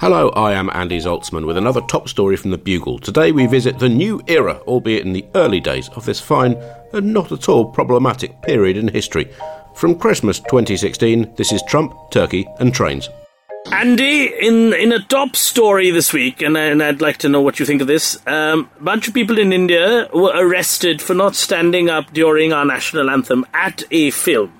Hello, I am Andy Zaltzman with another top story from the Bugle. Today we visit the new era, albeit in the early days, of this fine and not at all problematic period in history. From Christmas 2016, this is Trump, Turkey, and trains. Andy, in in a top story this week, and, and I'd like to know what you think of this. Um, a bunch of people in India were arrested for not standing up during our national anthem at a film.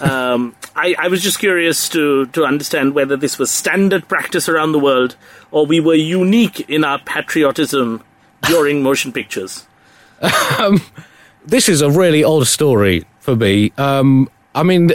Um, I, I was just curious to to understand whether this was standard practice around the world, or we were unique in our patriotism during motion pictures. Um, this is a really odd story for me. Um, I mean,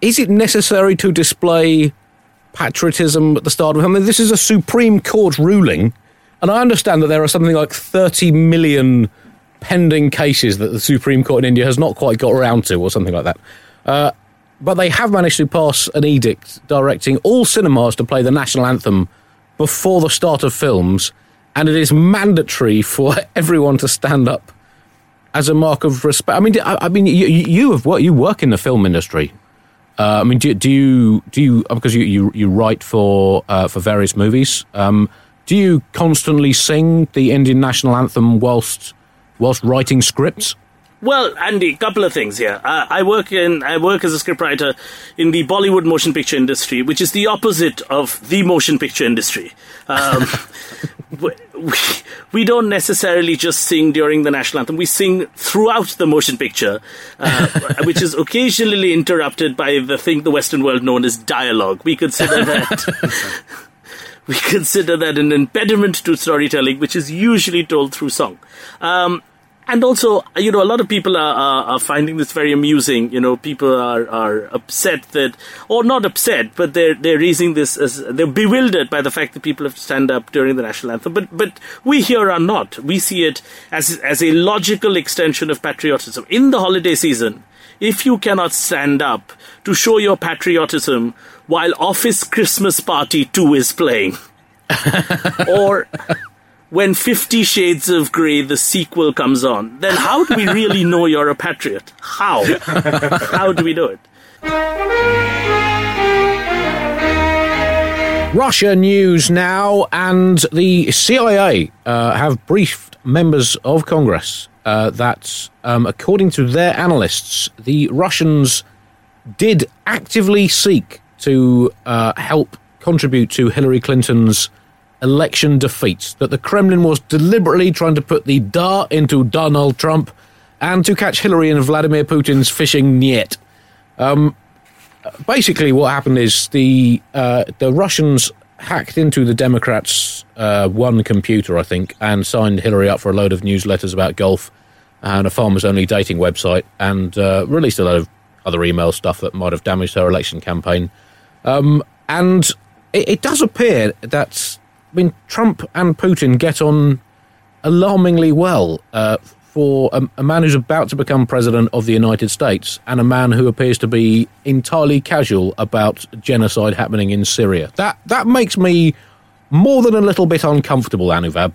is it necessary to display patriotism at the start of? I mean, this is a Supreme Court ruling, and I understand that there are something like thirty million pending cases that the Supreme Court in India has not quite got around to, or something like that. Uh, but they have managed to pass an edict directing all cinemas to play the national anthem before the start of films, and it is mandatory for everyone to stand up as a mark of respect. I mean, I, I mean, you, you have what you work in the film industry. Uh, I mean, do, do you do you because you you, you write for uh, for various movies? Um, do you constantly sing the Indian national anthem whilst whilst writing scripts? Well, Andy, couple of things here. Uh, I work in I work as a scriptwriter in the Bollywood motion picture industry, which is the opposite of the motion picture industry. Um, we, we don't necessarily just sing during the national anthem. We sing throughout the motion picture, uh, which is occasionally interrupted by the thing the Western world known as dialogue. We consider that. we consider that an impediment to storytelling, which is usually told through song. Um, and also, you know, a lot of people are, are, are, finding this very amusing. You know, people are, are upset that, or not upset, but they're they're raising this as they're bewildered by the fact that people have to stand up during the national anthem. But but we here are not. We see it as as a logical extension of patriotism in the holiday season. If you cannot stand up to show your patriotism while Office Christmas Party Two is playing, or when Fifty Shades of Grey, the sequel, comes on, then how do we really know you're a patriot? How? how do we do it? Russia news now, and the CIA uh, have briefed members of Congress uh, that, um, according to their analysts, the Russians did actively seek to uh, help contribute to Hillary Clinton's election defeats, that the Kremlin was deliberately trying to put the dart into Donald Trump and to catch Hillary and Vladimir Putin's fishing net. Um, basically, what happened is the uh, the Russians hacked into the Democrats' uh, one computer, I think, and signed Hillary up for a load of newsletters about golf and a farmers only dating website, and uh, released a lot of other email stuff that might have damaged her election campaign. Um, and it, it does appear that I mean Trump and Putin get on alarmingly well uh, for a, a, man who's about to become president of the United States and a man who appears to be entirely casual about genocide happening in Syria. That that makes me more than a little bit uncomfortable, Anuvab.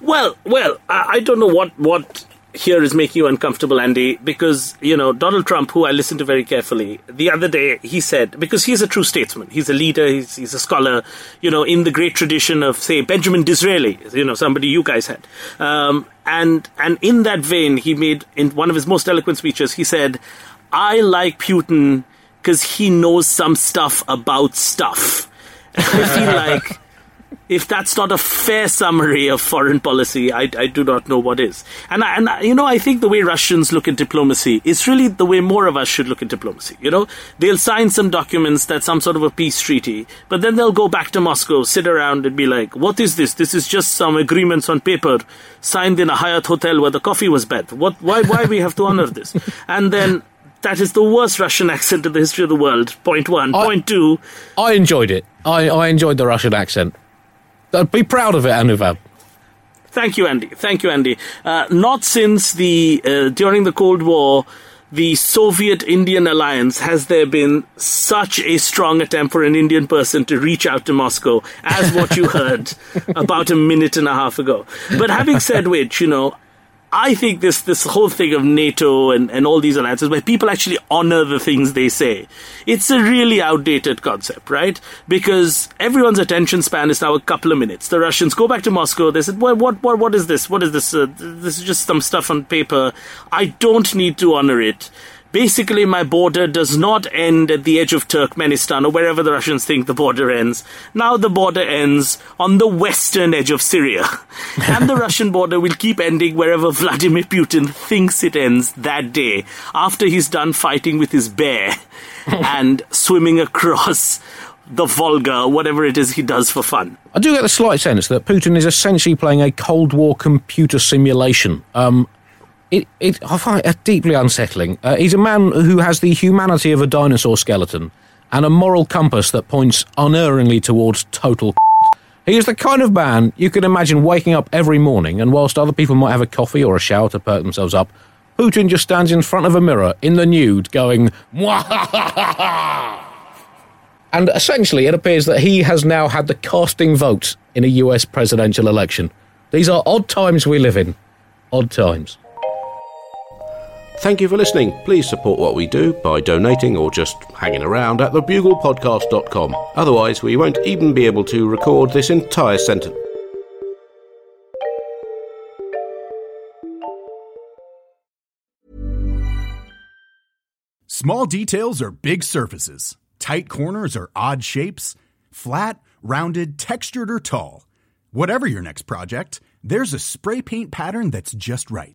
Well, well, I, I don't know what what here is making you uncomfortable, Andy, because, you know, Donald Trump, who I listened to very carefully, the other day he said, because he's a true statesman, he's a leader, he's, he's a scholar, you know, in the great tradition of, say, Benjamin Disraeli, you know, somebody you guys had. Um, and, and in that vein, he made, in one of his most eloquent speeches, he said, I like Putin because he knows some stuff about stuff. I feel like if that's not a fair summary of foreign policy, I, I do not know what is. And, I, and I, you know, I think the way Russians look at diplomacy is really the way more of us should look at diplomacy. You know, they'll sign some documents that's some sort of a peace treaty, but then they'll go back to Moscow, sit around and be like, what is this? This is just some agreements on paper signed in a Hyatt hotel where the coffee was bad. What, why, why we have to honor this? And then that is the worst Russian accent in the history of the world. Point one. I, Point two. I enjoyed it. I, I enjoyed the Russian accent. I'd be proud of it, Anuvab. Thank you, Andy. Thank you, Andy. Uh, not since the uh, during the Cold War, the Soviet-Indian alliance has there been such a strong attempt for an Indian person to reach out to Moscow as what you heard about a minute and a half ago. But having said which, you know, I think this this whole thing of NATO and, and all these alliances where people actually honor the things they say, it's a really outdated concept, right? Because everyone's attention span is now a couple of minutes. The Russians go back to Moscow. They said, "Well, what what what is this? What is this? Uh, this is just some stuff on paper. I don't need to honor it." Basically, my border does not end at the edge of Turkmenistan or wherever the Russians think the border ends. Now the border ends on the western edge of Syria. and the Russian border will keep ending wherever Vladimir Putin thinks it ends that day, after he's done fighting with his bear and swimming across the Volga, whatever it is he does for fun. I do get the slight sense that Putin is essentially playing a Cold War computer simulation. Um, it, it, I find it deeply unsettling. Uh, he's a man who has the humanity of a dinosaur skeleton and a moral compass that points unerringly towards total. He is the kind of man you can imagine waking up every morning, and whilst other people might have a coffee or a shower to perk themselves up, Putin just stands in front of a mirror in the nude going, And essentially, it appears that he has now had the casting vote in a US presidential election. These are odd times we live in. Odd times. Thank you for listening. Please support what we do by donating or just hanging around at thebuglepodcast.com. Otherwise, we won't even be able to record this entire sentence. Small details are big surfaces, tight corners are odd shapes, flat, rounded, textured, or tall. Whatever your next project, there's a spray paint pattern that's just right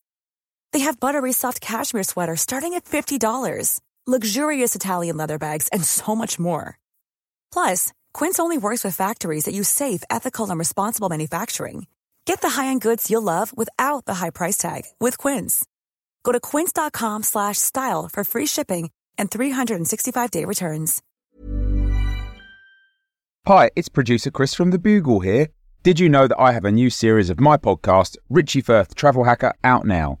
They have buttery soft cashmere sweaters starting at $50, luxurious Italian leather bags, and so much more. Plus, Quince only works with factories that use safe, ethical, and responsible manufacturing. Get the high-end goods you'll love without the high price tag with Quince. Go to quince.com/style for free shipping and 365-day returns. Hi, it's producer Chris from The Bugle here. Did you know that I have a new series of my podcast, Richie Firth Travel Hacker, out now?